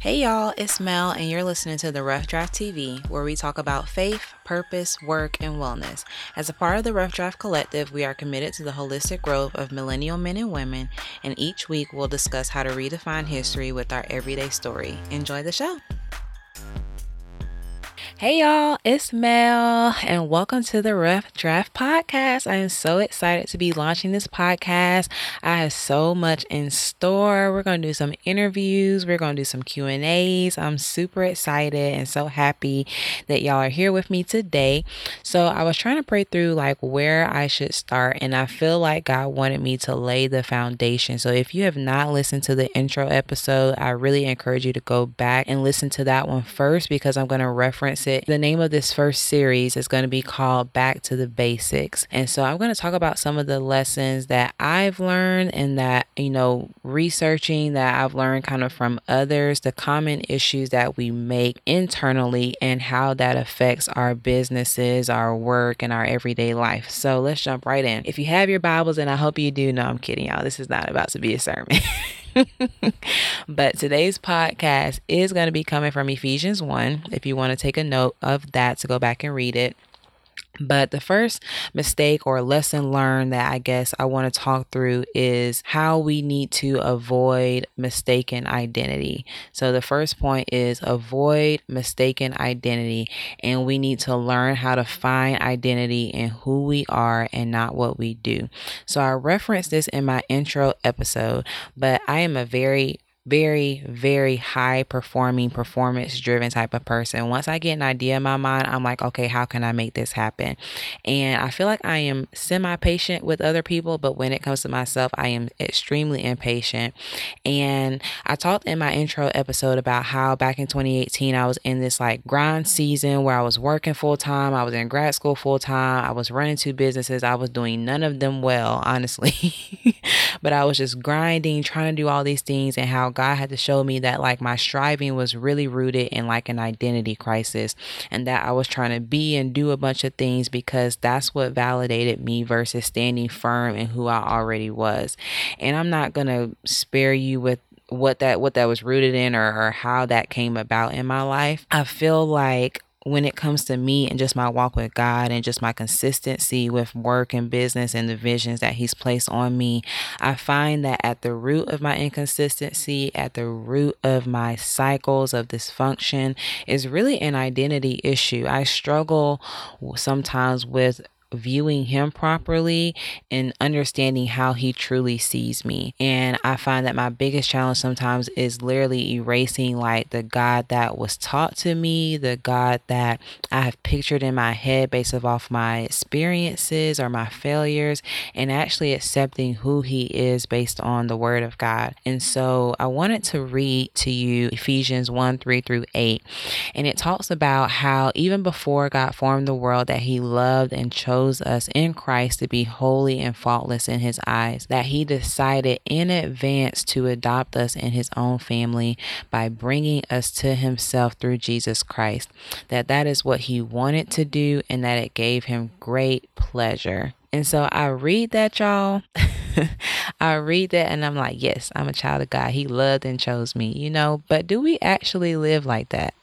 Hey y'all, it's Mel, and you're listening to the Rough Draft TV, where we talk about faith, purpose, work, and wellness. As a part of the Rough Draft Collective, we are committed to the holistic growth of millennial men and women, and each week we'll discuss how to redefine history with our everyday story. Enjoy the show. Hey y'all, it's Mel, and welcome to the Rough Draft Podcast. I am so excited to be launching this podcast. I have so much in store. We're going to do some interviews, we're going to do some Q&As. I'm super excited and so happy that y'all are here with me today. So, I was trying to pray through like where I should start, and I feel like God wanted me to lay the foundation. So, if you have not listened to the intro episode, I really encourage you to go back and listen to that one first because I'm going to reference it it. The name of this first series is going to be called Back to the Basics. And so I'm going to talk about some of the lessons that I've learned and that, you know, researching that I've learned kind of from others, the common issues that we make internally and how that affects our businesses, our work, and our everyday life. So let's jump right in. If you have your Bibles, and I hope you do, no, I'm kidding y'all. This is not about to be a sermon. but today's podcast is going to be coming from Ephesians 1. If you want to take a note of that to go back and read it. But the first mistake or lesson learned that I guess I want to talk through is how we need to avoid mistaken identity. So the first point is avoid mistaken identity, and we need to learn how to find identity in who we are and not what we do. So I referenced this in my intro episode, but I am a very very, very high performing, performance driven type of person. Once I get an idea in my mind, I'm like, okay, how can I make this happen? And I feel like I am semi patient with other people, but when it comes to myself, I am extremely impatient. And I talked in my intro episode about how back in 2018, I was in this like grind season where I was working full time, I was in grad school full time, I was running two businesses, I was doing none of them well, honestly. but I was just grinding, trying to do all these things, and how God had to show me that like my striving was really rooted in like an identity crisis and that I was trying to be and do a bunch of things because that's what validated me versus standing firm in who I already was. And I'm not going to spare you with what that what that was rooted in or, or how that came about in my life. I feel like when it comes to me and just my walk with God and just my consistency with work and business and the visions that He's placed on me, I find that at the root of my inconsistency, at the root of my cycles of dysfunction, is really an identity issue. I struggle sometimes with viewing him properly and understanding how he truly sees me. And I find that my biggest challenge sometimes is literally erasing like the God that was taught to me, the God that I have pictured in my head based off my experiences or my failures, and actually accepting who he is based on the word of God. And so I wanted to read to you Ephesians 1 3 through 8. And it talks about how even before God formed the world, that he loved and chose chose us in Christ to be holy and faultless in his eyes, that he decided in advance to adopt us in his own family by bringing us to himself through Jesus Christ, that that is what he wanted to do and that it gave him great pleasure. And so I read that, y'all. I read that and I'm like, yes, I'm a child of God. He loved and chose me, you know. But do we actually live like that?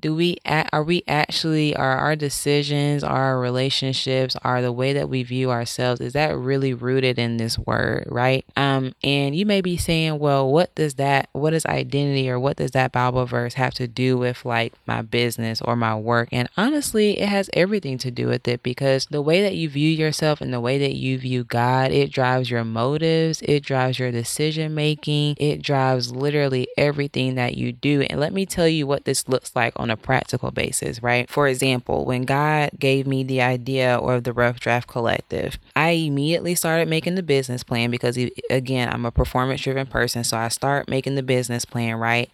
Do we are we actually are our decisions our relationships are the way that we view ourselves is that really rooted in this word right? Um and you may be saying well what does that what is identity or what does that bible verse have to do with like my business or my work? And honestly it has everything to do with it because the way that you view yourself and the way that you view god it drives your motives it drives your decision making it drives literally everything that you do. And let me tell you what this looks like on on a practical basis, right? For example, when God gave me the idea or the Rough Draft Collective, I immediately started making the business plan because, again, I'm a performance driven person. So I start making the business plan, right?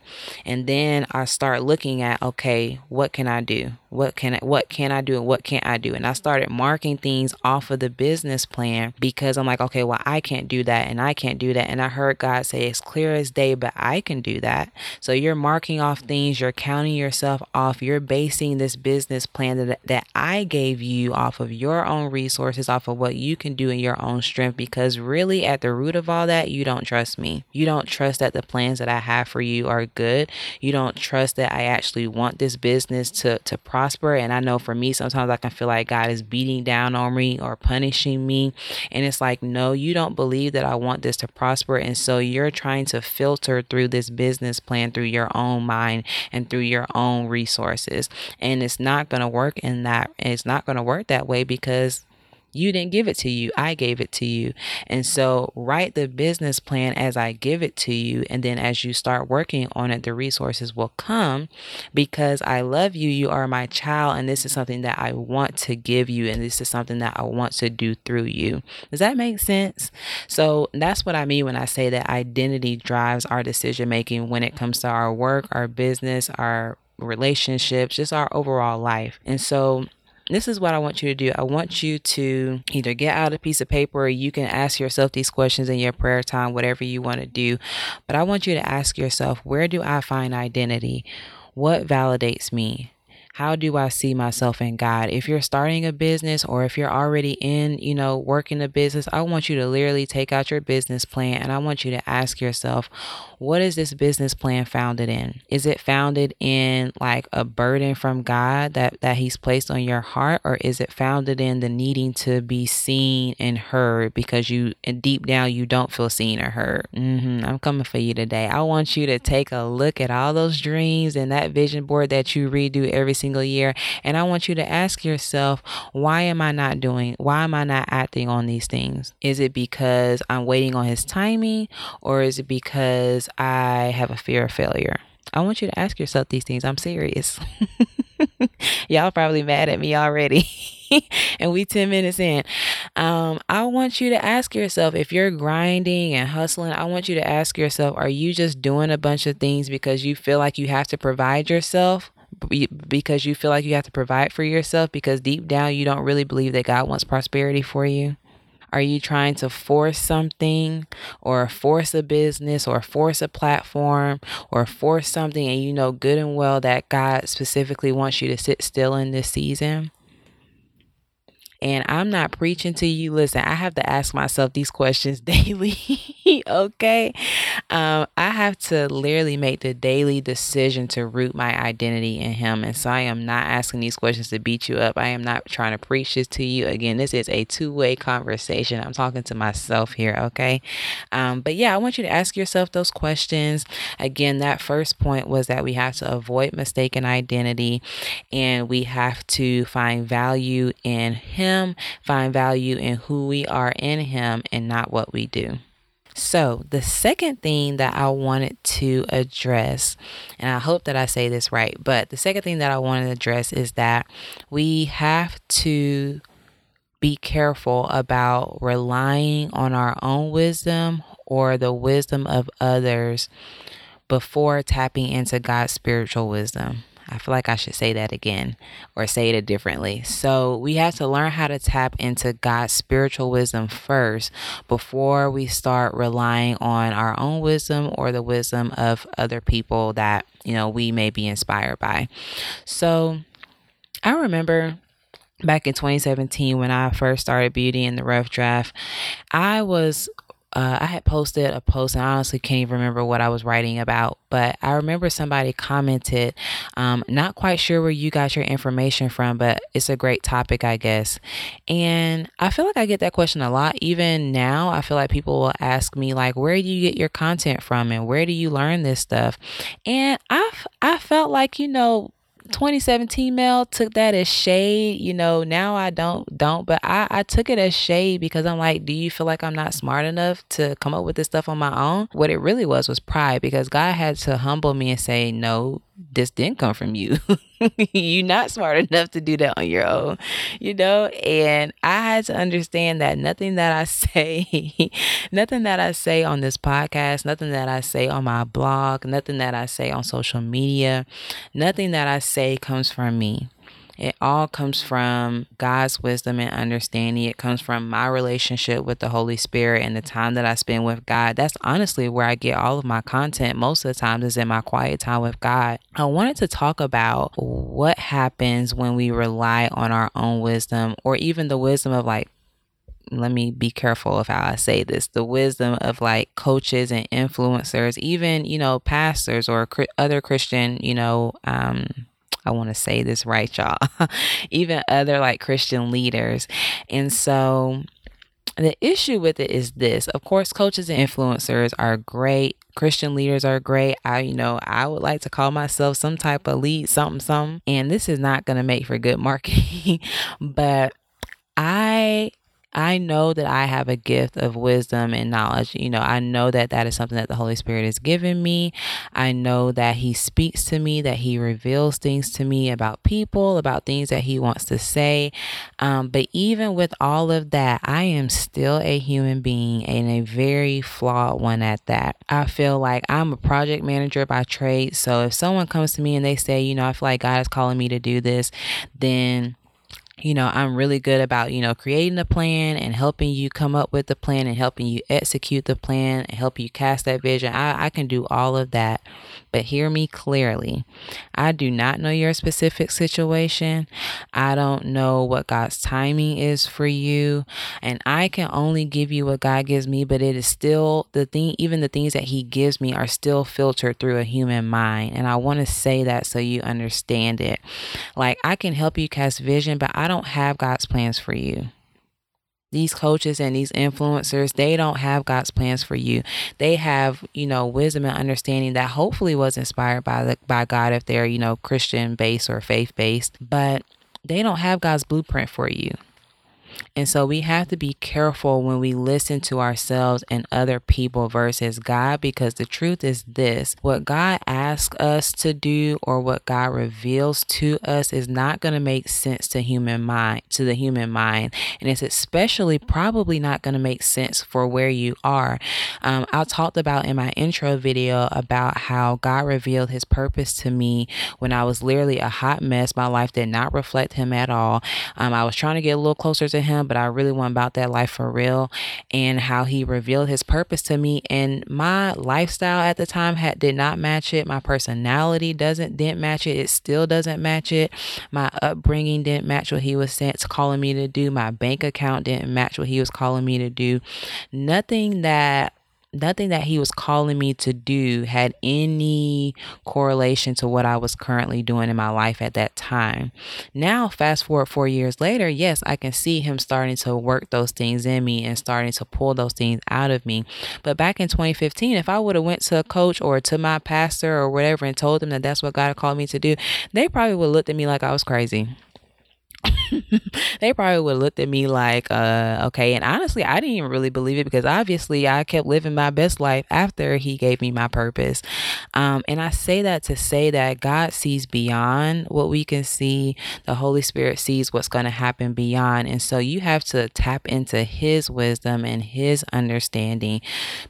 And then I start looking at, okay, what can I do? What can I, what can I do and what can't I do? And I started marking things off of the business plan because I'm like, okay, well, I can't do that and I can't do that. And I heard God say, it's clear as day, but I can do that. So you're marking off things, you're counting yourself off. You're basing this business plan that, that I gave you off of your own resources, off of what you can do in your own strength, because really at the root of all that, you don't trust me. You don't trust that the plans that I have for you are good. You don't trust that I actually want this business to, to prosper. And I know for me, sometimes I can feel like God is beating down on me or punishing me. And it's like, no, you don't believe that I want this to prosper. And so you're trying to filter through this business plan through your own mind and through your own resources. And it's not going to work in that. It's not going to work that way because you didn't give it to you. I gave it to you. And so write the business plan as I give it to you. And then as you start working on it, the resources will come because I love you. You are my child. And this is something that I want to give you. And this is something that I want to do through you. Does that make sense? So that's what I mean when I say that identity drives our decision making when it comes to our work, our business, our relationships, just our overall life. And so this is what I want you to do. I want you to either get out a piece of paper or you can ask yourself these questions in your prayer time, whatever you want to do. But I want you to ask yourself, where do I find identity? What validates me? How do I see myself in God? If you're starting a business or if you're already in, you know, working a business, I want you to literally take out your business plan and I want you to ask yourself, what is this business plan founded in? Is it founded in like a burden from God that that he's placed on your heart or is it founded in the needing to be seen and heard because you and deep down you don't feel seen or heard? Mm-hmm, I'm coming for you today. I want you to take a look at all those dreams and that vision board that you redo every single year. And I want you to ask yourself, why am I not doing, why am I not acting on these things? Is it because I'm waiting on his timing or is it because I have a fear of failure? I want you to ask yourself these things. I'm serious. Y'all probably mad at me already. and we 10 minutes in. Um, I want you to ask yourself if you're grinding and hustling, I want you to ask yourself, are you just doing a bunch of things because you feel like you have to provide yourself? Because you feel like you have to provide for yourself because deep down you don't really believe that God wants prosperity for you? Are you trying to force something or force a business or force a platform or force something and you know good and well that God specifically wants you to sit still in this season? And I'm not preaching to you. Listen, I have to ask myself these questions daily. okay. Um, I have to literally make the daily decision to root my identity in Him. And so I am not asking these questions to beat you up. I am not trying to preach this to you. Again, this is a two way conversation. I'm talking to myself here. Okay. Um, but yeah, I want you to ask yourself those questions. Again, that first point was that we have to avoid mistaken identity and we have to find value in Him him, find value in who we are in Him and not what we do. So, the second thing that I wanted to address, and I hope that I say this right, but the second thing that I wanted to address is that we have to be careful about relying on our own wisdom or the wisdom of others before tapping into God's spiritual wisdom. I feel like I should say that again or say it differently. So we have to learn how to tap into God's spiritual wisdom first before we start relying on our own wisdom or the wisdom of other people that, you know, we may be inspired by. So I remember back in 2017 when I first started beauty in the rough draft, I was uh, I had posted a post, and I honestly can't even remember what I was writing about, but I remember somebody commented, um, not quite sure where you got your information from, but it's a great topic, I guess. And I feel like I get that question a lot. Even now, I feel like people will ask me, like, where do you get your content from, and where do you learn this stuff? And I, I felt like, you know, 2017 Mel took that as shade. You know, now I don't don't, but I I took it as shade because I'm like, do you feel like I'm not smart enough to come up with this stuff on my own? What it really was was pride because God had to humble me and say, no, this didn't come from you. You're not smart enough to do that on your own, you know? And I had to understand that nothing that I say, nothing that I say on this podcast, nothing that I say on my blog, nothing that I say on social media, nothing that I say comes from me. It all comes from God's wisdom and understanding. It comes from my relationship with the Holy Spirit and the time that I spend with God. That's honestly where I get all of my content most of the time is in my quiet time with God. I wanted to talk about what happens when we rely on our own wisdom or even the wisdom of like let me be careful of how I say this the wisdom of like coaches and influencers, even, you know, pastors or other Christian, you know, um, I want to say this right, y'all, even other like Christian leaders. And so the issue with it is this of course, coaches and influencers are great. Christian leaders are great. I, you know, I would like to call myself some type of lead, something, something. And this is not going to make for good marketing, but I I know that I have a gift of wisdom and knowledge. You know, I know that that is something that the Holy Spirit has given me. I know that He speaks to me, that He reveals things to me about people, about things that He wants to say. Um, but even with all of that, I am still a human being and a very flawed one at that. I feel like I'm a project manager by trade. So if someone comes to me and they say, you know, I feel like God is calling me to do this, then you know, I'm really good about, you know, creating a plan and helping you come up with the plan and helping you execute the plan and help you cast that vision. I, I can do all of that. But hear me clearly. I do not know your specific situation. I don't know what God's timing is for you. And I can only give you what God gives me, but it is still the thing, even the things that He gives me are still filtered through a human mind. And I want to say that so you understand it. Like, I can help you cast vision, but I don't have God's plans for you these coaches and these influencers, they don't have God's plans for you. They have, you know, wisdom and understanding that hopefully was inspired by the by God if they're, you know, Christian based or faith based, but they don't have God's blueprint for you. And so we have to be careful when we listen to ourselves and other people versus God because the truth is this what God asks us to do or what God reveals to us is not going to make sense to human mind to the human mind. And it's especially probably not going to make sense for where you are. Um, I talked about in my intro video about how God revealed his purpose to me when I was literally a hot mess. My life did not reflect him at all. Um, I was trying to get a little closer to him but I really want about that life for real and how he revealed his purpose to me. And my lifestyle at the time had did not match it. My personality doesn't didn't match it. It still doesn't match it. My upbringing didn't match what he was calling me to do. My bank account didn't match what he was calling me to do. Nothing that nothing that he was calling me to do had any correlation to what I was currently doing in my life at that time. Now, fast forward four years later, yes, I can see him starting to work those things in me and starting to pull those things out of me. But back in 2015, if I would have went to a coach or to my pastor or whatever and told them that that's what God called me to do, they probably would have looked at me like I was crazy. they probably would have looked at me like, uh, okay. And honestly, I didn't even really believe it because obviously I kept living my best life after he gave me my purpose. Um, and I say that to say that God sees beyond what we can see. The Holy Spirit sees what's going to happen beyond. And so you have to tap into his wisdom and his understanding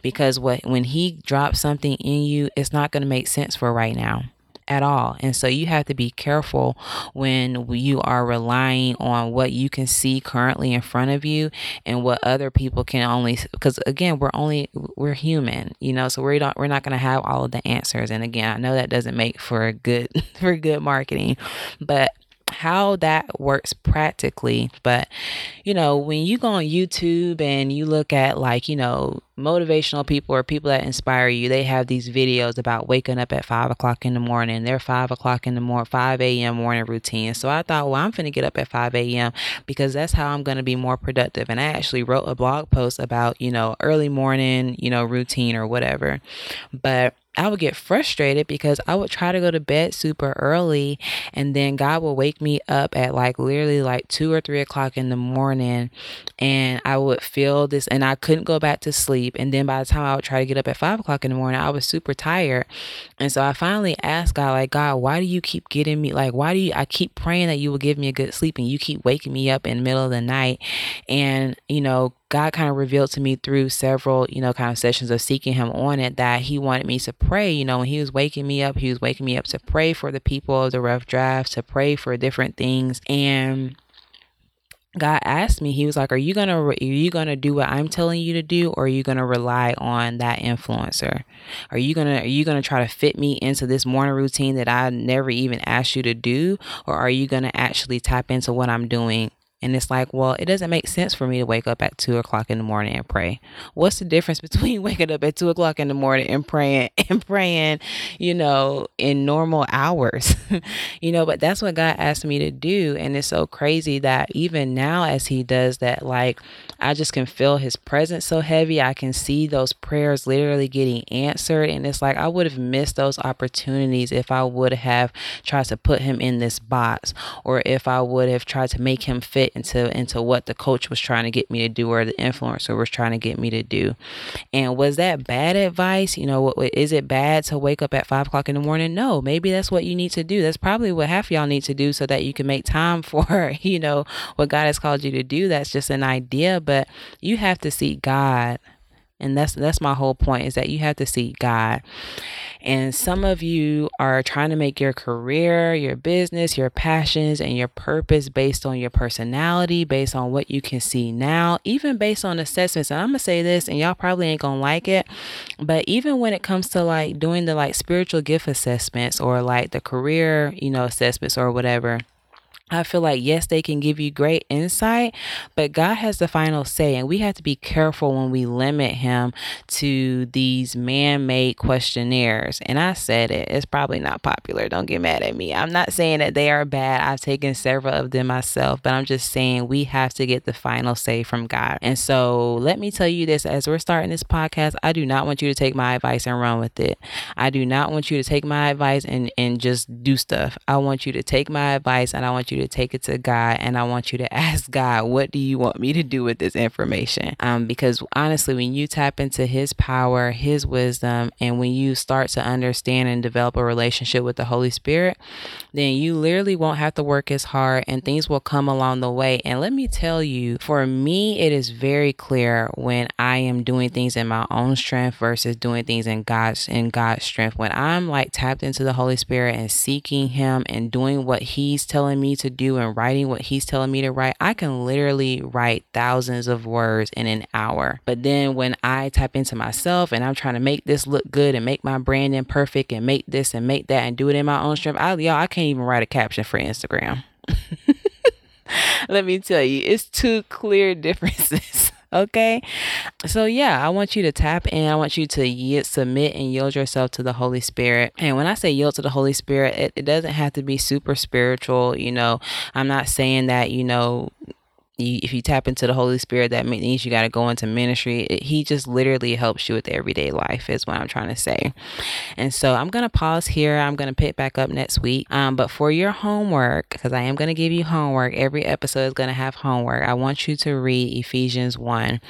because what when he drops something in you, it's not going to make sense for right now at all. And so you have to be careful when you are relying on what you can see currently in front of you and what other people can only because again, we're only we're human, you know, so we're not we're not going to have all of the answers. And again, I know that doesn't make for a good for good marketing, but how that works practically. But, you know, when you go on YouTube and you look at like, you know, motivational people or people that inspire you, they have these videos about waking up at five o'clock in the morning. Their five o'clock in the morning, 5 a.m. morning routine. So I thought, well, I'm going to get up at 5 a.m. because that's how I'm going to be more productive. And I actually wrote a blog post about, you know, early morning, you know, routine or whatever. But I would get frustrated because I would try to go to bed super early and then God would wake me up at like literally like two or three o'clock in the morning and I would feel this and I couldn't go back to sleep. And then by the time I would try to get up at five o'clock in the morning, I was super tired. And so I finally asked God, like, God, why do you keep getting me? Like, why do you, I keep praying that you will give me a good sleep and you keep waking me up in the middle of the night. And, you know, God kind of revealed to me through several, you know, kind of sessions of seeking Him on it that He wanted me to pray. You know, when He was waking me up, He was waking me up to pray for the people of the rough draft, to pray for different things. And God asked me, He was like, "Are you gonna are you gonna do what I'm telling you to do, or are you gonna rely on that influencer? Are you gonna are you gonna try to fit me into this morning routine that I never even asked you to do, or are you gonna actually tap into what I'm doing and it's like, well, it doesn't make sense for me to wake up at two o'clock in the morning and pray. What's the difference between waking up at two o'clock in the morning and praying and praying, you know, in normal hours? you know, but that's what God asked me to do. And it's so crazy that even now, as He does that, like, I just can feel His presence so heavy. I can see those prayers literally getting answered. And it's like, I would have missed those opportunities if I would have tried to put Him in this box or if I would have tried to make Him fit into into what the coach was trying to get me to do or the influencer was trying to get me to do. And was that bad advice? You know, is it bad to wake up at five o'clock in the morning? No, maybe that's what you need to do. That's probably what half y'all need to do so that you can make time for, you know, what God has called you to do. That's just an idea, but you have to seek God and that's that's my whole point is that you have to seek God. And some of you are trying to make your career, your business, your passions, and your purpose based on your personality, based on what you can see now, even based on assessments. And I'm gonna say this, and y'all probably ain't gonna like it, but even when it comes to like doing the like spiritual gift assessments or like the career, you know, assessments or whatever I feel like, yes, they can give you great insight, but God has the final say. And we have to be careful when we limit Him to these man made questionnaires. And I said it, it's probably not popular. Don't get mad at me. I'm not saying that they are bad. I've taken several of them myself, but I'm just saying we have to get the final say from God. And so let me tell you this as we're starting this podcast, I do not want you to take my advice and run with it. I do not want you to take my advice and, and just do stuff. I want you to take my advice and I want you to to take it to God and I want you to ask God, what do you want me to do with this information? Um, because honestly, when you tap into His power, His wisdom, and when you start to understand and develop a relationship with the Holy Spirit, then you literally won't have to work as hard and things will come along the way. And let me tell you, for me, it is very clear when I am doing things in my own strength versus doing things in God's in God's strength. When I'm like tapped into the Holy Spirit and seeking Him and doing what He's telling me to do and writing what he's telling me to write, I can literally write thousands of words in an hour. But then when I tap into myself and I'm trying to make this look good and make my branding perfect and make this and make that and do it in my own strength, I y'all, I can't even write a caption for Instagram. Let me tell you, it's two clear differences. Okay. So, yeah, I want you to tap in. I want you to yield, submit and yield yourself to the Holy Spirit. And when I say yield to the Holy Spirit, it, it doesn't have to be super spiritual. You know, I'm not saying that, you know, you, if you tap into the Holy Spirit, that means you got to go into ministry. It, he just literally helps you with everyday life, is what I'm trying to say. And so I'm going to pause here. I'm going to pick back up next week. Um, but for your homework, because I am going to give you homework, every episode is going to have homework. I want you to read Ephesians 1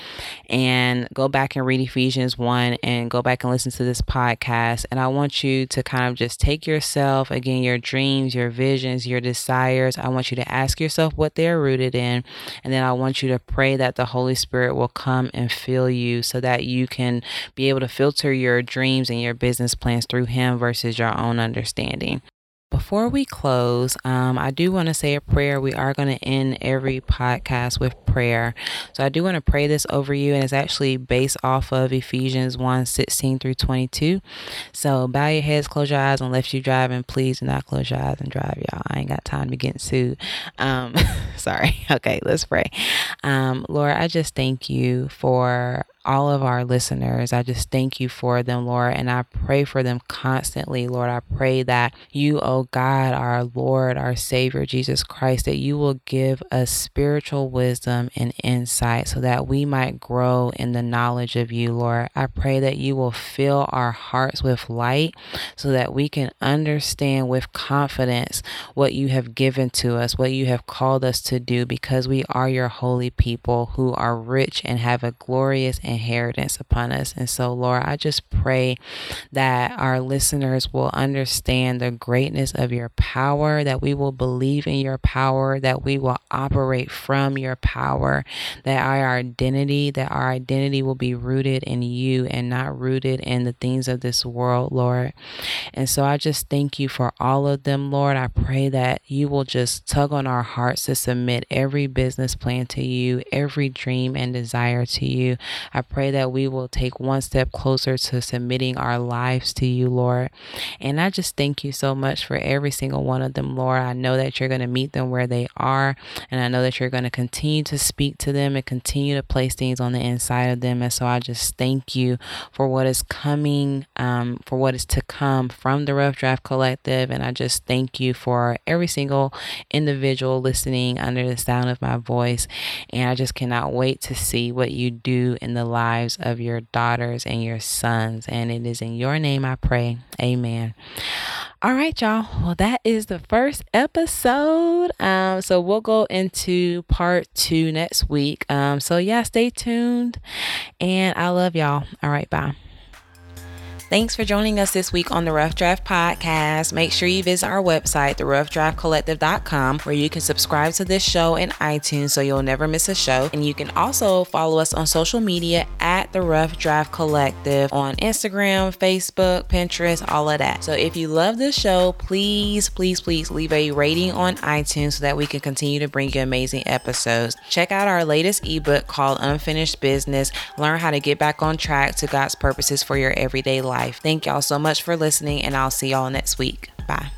and go back and read Ephesians 1 and go back and listen to this podcast. And I want you to kind of just take yourself, again, your dreams, your visions, your desires. I want you to ask yourself what they're rooted in and then I want you to pray that the Holy Spirit will come and fill you so that you can be able to filter your dreams and your business plans through Him versus your own understanding. Before we close, um, I do want to say a prayer. We are going to end every podcast with prayer. So I do want to pray this over you, and it's actually based off of Ephesians 1 16 through 22. So bow your heads, close your eyes, and let you drive, and please do not close your eyes and drive, y'all. I ain't got time to get sued. Um, sorry. Okay, let's pray. Um, Lord, I just thank you for all of our listeners. I just thank you for them, Lord, and I pray for them constantly, Lord. I pray that you, oh God, our Lord, our Savior, Jesus Christ, that you will give us spiritual wisdom and insight so that we might grow in the knowledge of you, Lord. I pray that you will fill our hearts with light so that we can understand with confidence what you have given to us, what you have called us to do, because we are your holy people who are rich and have a glorious inheritance upon us. And so, Lord, I just pray that our listeners will understand the greatness of your power, that we will believe in your power, that we will operate from your power, that our identity, that our identity will be rooted in you and not rooted in the things of this world, Lord. And so I just thank you for all of them, Lord. I pray that you will just tug on our hearts to submit every business plan to you, every dream and desire to you. I pray that we will take one step closer to submitting our lives to you, Lord. And I just thank you so much for every single one of them, Lord. I know that you're going to meet them where they are, and I know that you're going to continue to speak to them and continue to place things on the inside of them. And so I just thank you for what is coming, um, for what is to come from the Rough Draft Collective. And I just thank you for every single individual listening under the sound of my voice. And I just cannot wait to see what you do in the lives of your daughters and your sons. And it is in your name I pray. Amen. All right, y'all. Well, that is the first episode. Um, so we'll go into part two next week. Um, so yeah, stay tuned. And I love y'all. All right, bye. Thanks for joining us this week on the Rough Draft Podcast. Make sure you visit our website, theroughdraftcollective.com, where you can subscribe to this show in iTunes so you'll never miss a show. And you can also follow us on social media at the Rough Draft Collective on Instagram, Facebook, Pinterest, all of that. So if you love this show, please, please, please leave a rating on iTunes so that we can continue to bring you amazing episodes. Check out our latest ebook called Unfinished Business. Learn how to get back on track to God's purposes for your everyday life life. Thank y'all so much for listening, and I'll see y'all next week. Bye.